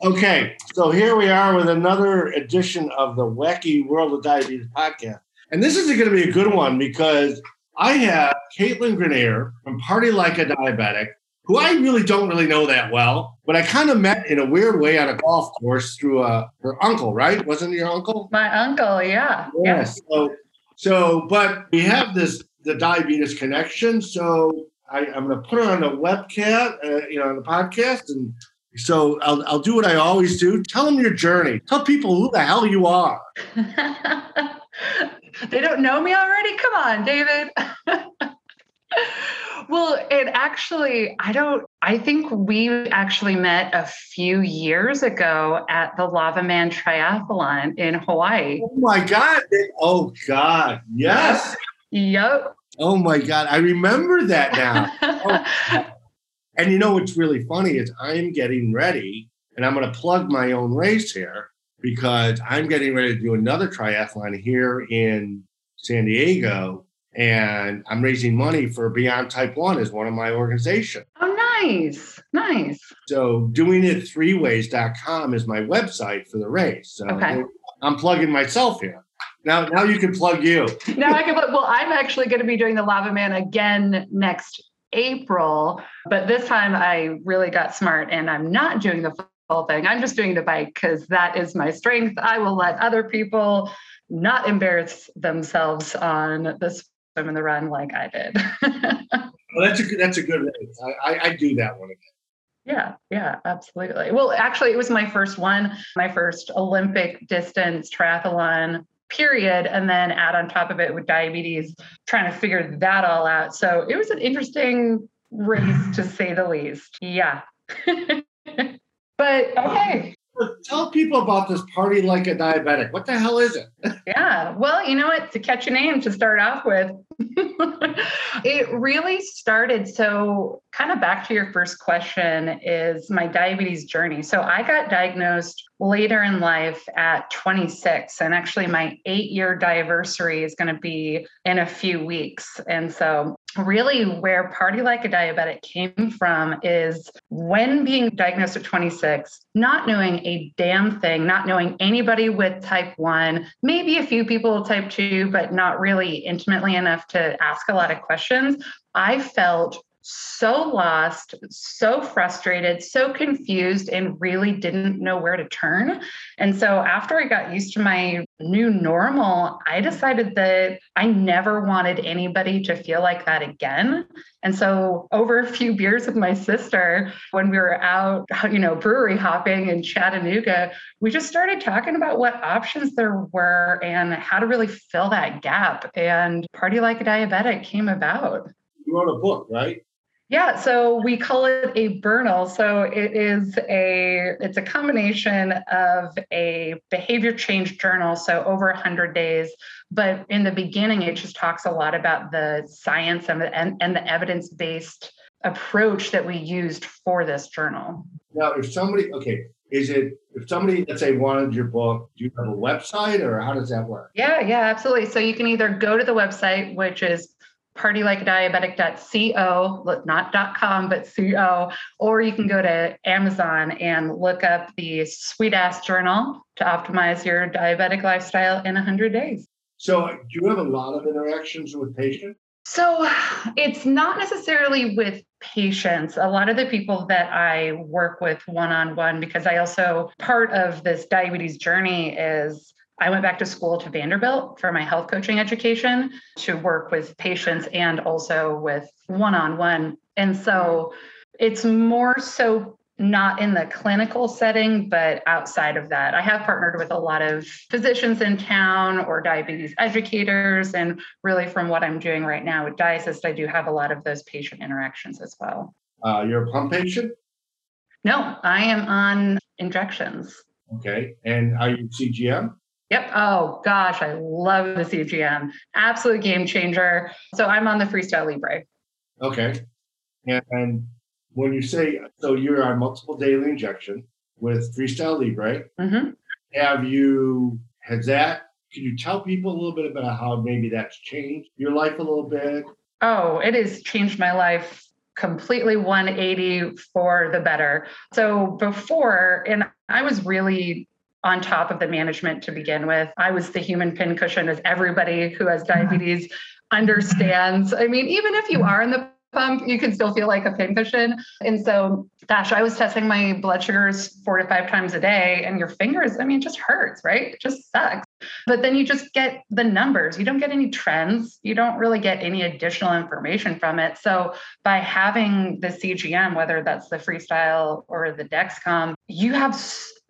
Okay, so here we are with another edition of the Wacky World of Diabetes podcast. And this is going to be a good one because I have Caitlin Grenier from Party Like a Diabetic, who I really don't really know that well, but I kind of met in a weird way on a golf course through uh, her uncle, right? Wasn't your uncle? My uncle, yeah. Yes. So, so, but we have this the diabetes connection. So I, am going to put her on the webcast, uh, you know, on the podcast, and so I'll I'll do what I always do. Tell them your journey. Tell people who the hell you are. they don't know me already. Come on, David. well, it actually, I don't, I think we actually met a few years ago at the Lavaman Triathlon in Hawaii. Oh my God. Oh God. Yes. Yep. Oh my God. I remember that now. oh. And you know what's really funny is I'm getting ready, and I'm going to plug my own race here because I'm getting ready to do another triathlon here in San Diego and I'm raising money for Beyond Type 1 as one of my organizations. Oh, nice. Nice. So doing it threeways.com is my website for the race. So okay. I'm plugging myself here. Now, now you can plug you. now I can plug. Well, I'm actually going to be doing the Lavaman again next April, but this time I really got smart and I'm not doing the full thing. I'm just doing the bike because that is my strength. I will let other people not embarrass themselves on the swim and the run like I did. well, that's a good, that's a good race. I, I, I do that one again. Yeah, yeah, absolutely. Well, actually, it was my first one, my first Olympic distance triathlon period and then add on top of it with diabetes trying to figure that all out so it was an interesting race to say the least yeah but okay tell people about this party like a diabetic. What the hell is it? yeah. Well, you know what? To catch a name to start off with, it really started. So, kind of back to your first question is my diabetes journey. So, I got diagnosed later in life at 26, and actually, my eight year diaversary is going to be in a few weeks. And so, really where party like a diabetic came from is when being diagnosed at 26 not knowing a damn thing not knowing anybody with type 1 maybe a few people with type 2 but not really intimately enough to ask a lot of questions i felt so lost, so frustrated, so confused, and really didn't know where to turn. And so, after I got used to my new normal, I decided that I never wanted anybody to feel like that again. And so, over a few beers with my sister, when we were out, you know, brewery hopping in Chattanooga, we just started talking about what options there were and how to really fill that gap. And Party Like a Diabetic came about. You wrote a book, right? Yeah, so we call it a Bournal. So it is a it's a combination of a behavior change journal, so over 100 days. But in the beginning, it just talks a lot about the science and, and, and the evidence based approach that we used for this journal. Now, if somebody, okay, is it if somebody let's say wanted your book do you have a website or how does that work yeah yeah absolutely so you can either go to the website which is partylikeadiabetic.co, not .com, but co, or you can go to Amazon and look up the Sweet Ass Journal to optimize your diabetic lifestyle in 100 days. So, do you have a lot of interactions with patients? So, it's not necessarily with patients. A lot of the people that I work with one on one, because I also, part of this diabetes journey is I went back to school to Vanderbilt for my health coaching education to work with patients and also with one on one. And so it's more so not in the clinical setting, but outside of that. I have partnered with a lot of physicians in town or diabetes educators. And really, from what I'm doing right now with Diasist, I do have a lot of those patient interactions as well. Uh, you're a pump patient? No, I am on injections. Okay. And are you CGM? Yep. Oh gosh, I love the CGM. Absolute game changer. So I'm on the Freestyle Libre. Okay. And when you say so, you're on multiple daily injection with Freestyle Libre. Mm-hmm. Have you has that? Can you tell people a little bit about how maybe that's changed your life a little bit? Oh, it has changed my life completely 180 for the better. So before, and I was really on top of the management to begin with. I was the human pincushion, as everybody who has diabetes understands. I mean, even if you are in the pump, you can still feel like a pincushion. And so, gosh, I was testing my blood sugars four to five times a day, and your fingers, I mean, just hurts, right? It just sucks. But then you just get the numbers. You don't get any trends. You don't really get any additional information from it. So, by having the CGM, whether that's the freestyle or the Dexcom, you have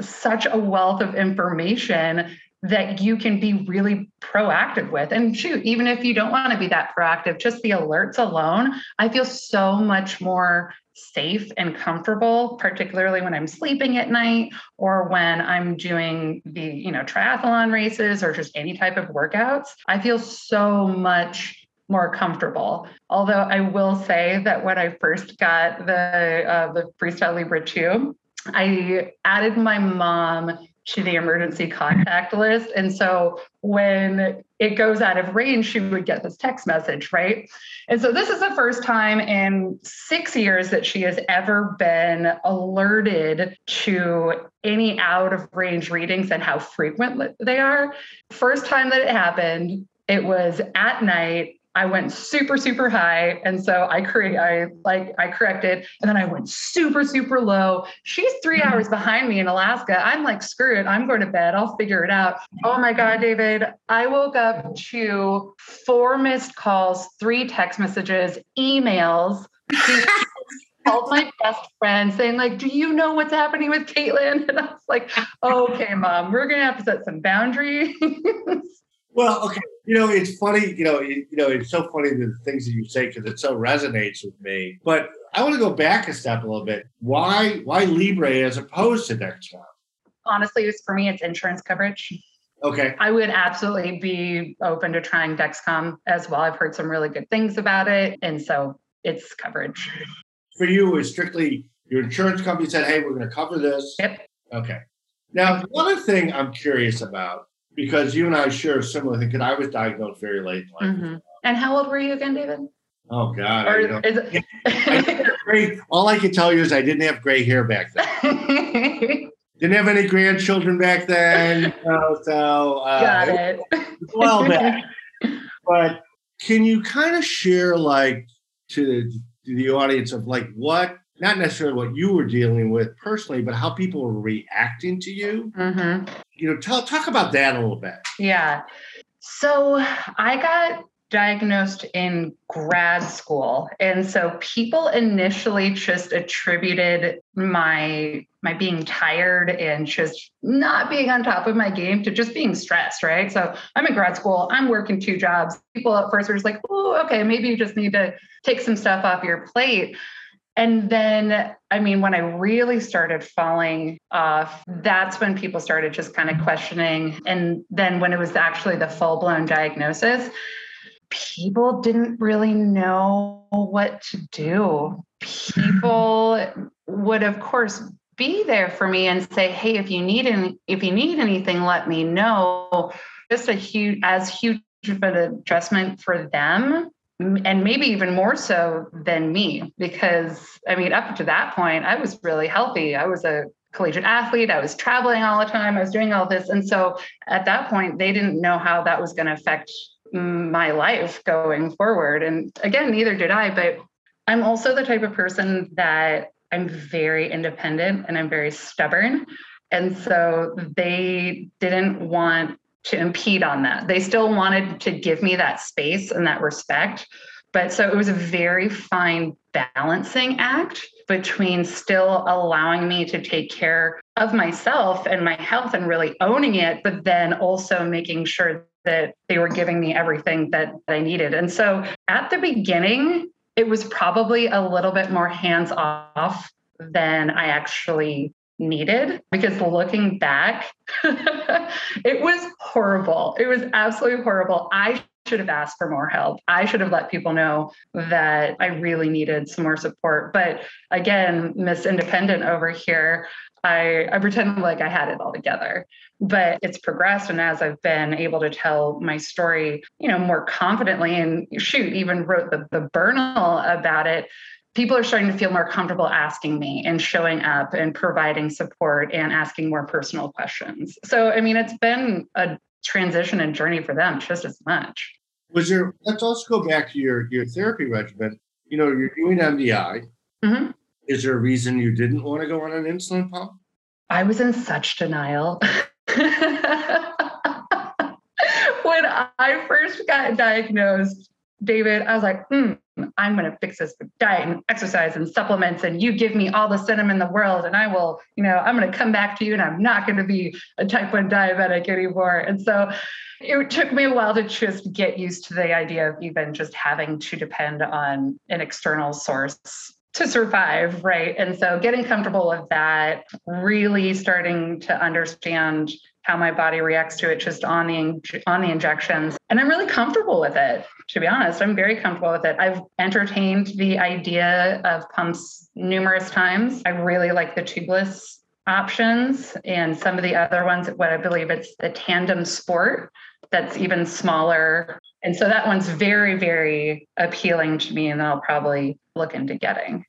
such a wealth of information that you can be really proactive with. And shoot, even if you don't want to be that proactive, just the alerts alone, I feel so much more safe and comfortable, particularly when I'm sleeping at night or when I'm doing the, you know, triathlon races or just any type of workouts. I feel so much more comfortable. Although I will say that when I first got the uh, the Freestyle Libre 2, I added my mom to the emergency contact list. And so when it goes out of range, she would get this text message, right? And so this is the first time in six years that she has ever been alerted to any out of range readings and how frequent they are. First time that it happened, it was at night I went super, super high. And so I create, I like, I corrected, and then I went super, super low. She's three mm-hmm. hours behind me in Alaska. I'm like, screw it. I'm going to bed. I'll figure it out. Oh my God, David. I woke up to four missed calls, three text messages, emails. called my best friend saying like do you know what's happening with caitlin and i was like okay mom we're gonna have to set some boundaries well okay you know, it's funny. You know, you know, it's so funny the things that you say because it so resonates with me. But I want to go back a step a little bit. Why, why Libre as opposed to Dexcom? Honestly, it's for me, it's insurance coverage. Okay. I would absolutely be open to trying Dexcom as well. I've heard some really good things about it, and so it's coverage. For you, it's strictly your insurance company said, "Hey, we're going to cover this." Yep. Okay. Now, one other thing I'm curious about because you and I share a similar thing. Because I was diagnosed very late in life. Mm-hmm. And how old were you again, David? Oh God! Or, I, is it- I gray, all I can tell you is I didn't have gray hair back then. didn't have any grandchildren back then. so uh, got it. Well back. but can you kind of share, like, to the, to the audience of like what not necessarily what you were dealing with personally, but how people were reacting to you. Mm-hmm. You know, tell, talk about that a little bit. Yeah. So I got diagnosed in grad school and so people initially just attributed my my being tired and just not being on top of my game to just being stressed right so i'm in grad school i'm working two jobs people at first were just like oh okay maybe you just need to take some stuff off your plate and then, I mean, when I really started falling off, that's when people started just kind of questioning. And then when it was actually the full blown diagnosis, people didn't really know what to do. People would, of course, be there for me and say, "Hey, if you need any, if you need anything, let me know." Just a huge, as huge of an adjustment for them and maybe even more so than me because i mean up to that point i was really healthy. I was a collegiate athlete. I was traveling all the time. I was doing all this. And so at that point they didn't know how that was going to affect my life going forward. And again neither did i but i'm also the type of person that i'm very independent and i'm very stubborn. And so they didn't want to impede on that. They still wanted to give me that space and that respect. But so it was a very fine balancing act between still allowing me to take care of myself and my health and really owning it, but then also making sure that they were giving me everything that I needed. And so at the beginning, it was probably a little bit more hands off than I actually needed because looking back, it was horrible. It was absolutely horrible. I should have asked for more help. I should have let people know that I really needed some more support. But again, Miss Independent over here, I, I pretend like I had it all together. But it's progressed. And as I've been able to tell my story, you know, more confidently and shoot, even wrote the, the Bournal about it, people are starting to feel more comfortable asking me and showing up and providing support and asking more personal questions. So, I mean, it's been a transition and journey for them just as much. Was there, let's also go back to your, your therapy regimen. You know, you're doing MDI. Mm-hmm. Is there a reason you didn't want to go on an insulin pump? I was in such denial. when I first got diagnosed, David, I was like, hmm, I'm going to fix this with diet and exercise and supplements. And you give me all the cinnamon in the world, and I will, you know, I'm going to come back to you and I'm not going to be a type 1 diabetic anymore. And so it took me a while to just get used to the idea of even just having to depend on an external source to survive, right? And so getting comfortable with that, really starting to understand how my body reacts to it just on the on the injections. And i'm really comfortable with it to be honest. I'm very comfortable with it. I've entertained the idea of pumps numerous times. I really like the tubeless options and some of the other ones what i believe it's the tandem sport that's even smaller. And so that one's very very appealing to me and i'll probably look into getting.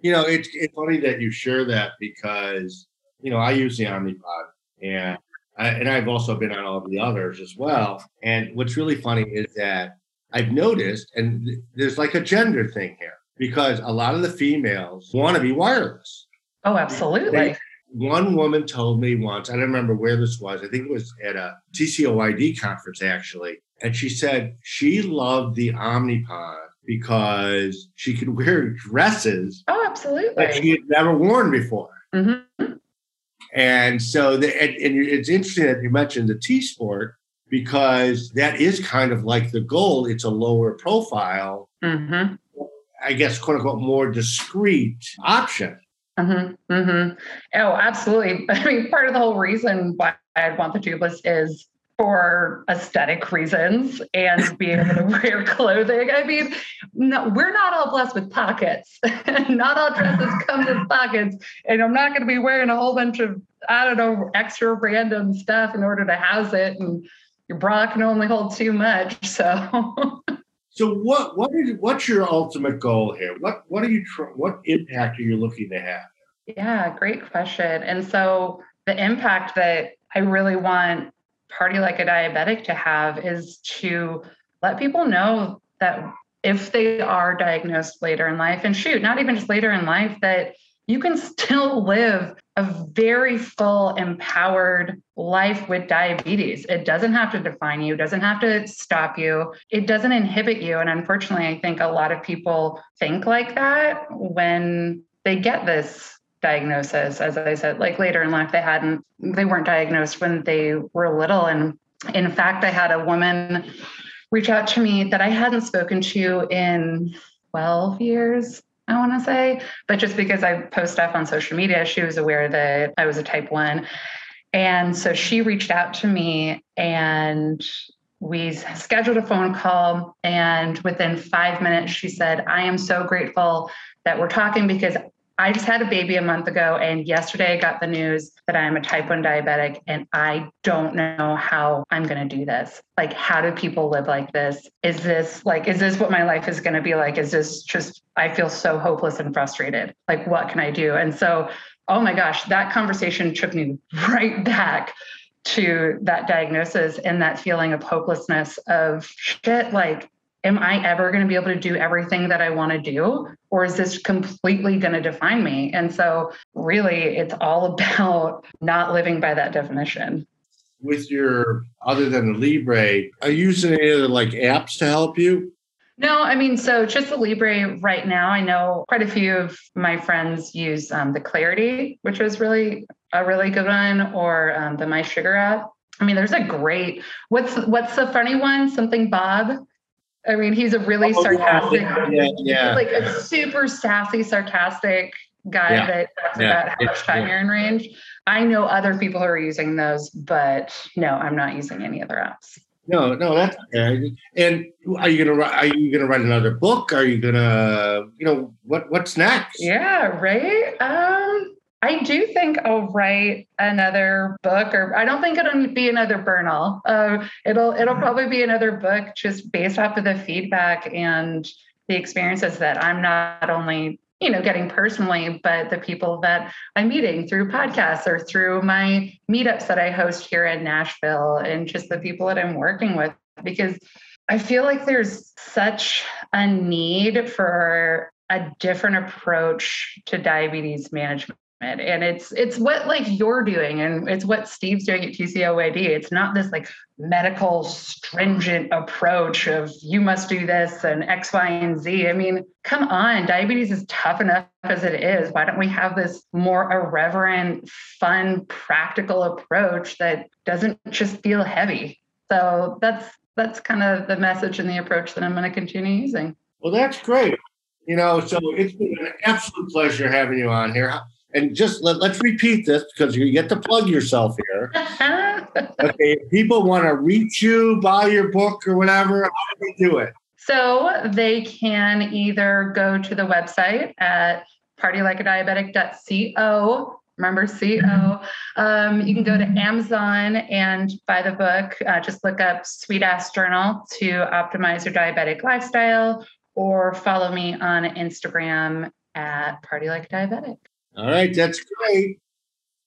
You know it's, it's funny that you share that because you know i use the omnipod and I, and I've also been on all of the others as well. And what's really funny is that I've noticed, and there's like a gender thing here because a lot of the females want to be wireless. Oh, absolutely. They, one woman told me once, I don't remember where this was, I think it was at a TCOYD conference actually. And she said she loved the Omnipod because she could wear dresses. Oh, absolutely. That she had never worn before. Mm-hmm. And so, the, and, and it's interesting that you mentioned the T sport because that is kind of like the goal. It's a lower profile, mm-hmm. I guess, quote unquote, more discreet option. Mm-hmm, mm-hmm. Oh, absolutely. I mean, part of the whole reason why I'd want the tubeless is for aesthetic reasons and being able to wear clothing. I mean, no, we're not all blessed with pockets. not all dresses come with pockets. And I'm not going to be wearing a whole bunch of, I don't know, extra random stuff in order to house it. And your bra can only hold too much. So. so what what is what's your ultimate goal here? What what are you what impact are you looking to have? Yeah, great question. And so the impact that I really want party like a diabetic to have is to let people know that if they are diagnosed later in life, and shoot, not even just later in life, that you can still live a very full, empowered life with diabetes. It doesn't have to define you, it doesn't have to stop you, it doesn't inhibit you. And unfortunately, I think a lot of people think like that when they get this diagnosis as i said like later in life they hadn't they weren't diagnosed when they were little. And in fact i had a woman reach out to me that i hadn't spoken to in 12 years i want to say. But just because i post stuff on social media she was aware that i was a type 1 and so she reached out to me and we scheduled a phone call. And within five minutes she said i am so grateful that we're talking because I just had a baby a month ago, and yesterday I got the news that I'm a type 1 diabetic, and I don't know how I'm going to do this. Like, how do people live like this? Is this like, is this what my life is going to be like? Is this just, I feel so hopeless and frustrated. Like, what can I do? And so, oh my gosh, that conversation took me right back to that diagnosis and that feeling of hopelessness of shit, like, am I ever going to be able to do everything that I want to do? Or is this completely going to define me? And so, really, it's all about not living by that definition. With your, other than the Libre, are you using any other like apps to help you? No, I mean, so just the Libre right now, I know quite a few of my friends use um, the Clarity, which was really a really good one, or um, the mySugr app. I mean, there's a great, what's, what's the funny one? Something Bob? I mean, he's a really oh, sarcastic, yeah, yeah, like a super sassy, sarcastic guy yeah, that talks about how much time you're in range. I know other people who are using those, but no, I'm not using any other apps. No, no, that's okay. And are you gonna are you gonna write another book? Are you gonna, you know, what what's next? Yeah, right. Um, I do think I'll write another book, or I don't think it'll be another Bournal. Uh, it'll it'll mm-hmm. probably be another book just based off of the feedback and the experiences that I'm not only you know getting personally but the people that i'm meeting through podcasts or through my meetups that i host here in nashville and just the people that i'm working with because i feel like there's such a need for a different approach to diabetes management and it's it's what like you're doing and it's what steve's doing at TCOYD it's not this like medical stringent approach of you must do this and x y and z. I mean come on diabetes is tough enough as it is. Why don't we have this more irreverent fun practical approach that doesn't just feel heavy? So that's that's kind of the message and the approach that i'm going to continue using. Well that's great. You know so it's been an absolute pleasure having you on here and just let, us repeat this because you get to plug yourself here. okay, if people want to reach you, buy your book or whatever, how do they do it? So they can either go to the website at partylikeadiabetic.co. Remember CO. Um, you can go to Amazon and buy the book. Uh, just look up Sweet Ass Journal to optimize your diabetic lifestyle, or follow me on Instagram at Party Like Diabetic. All right, that's great.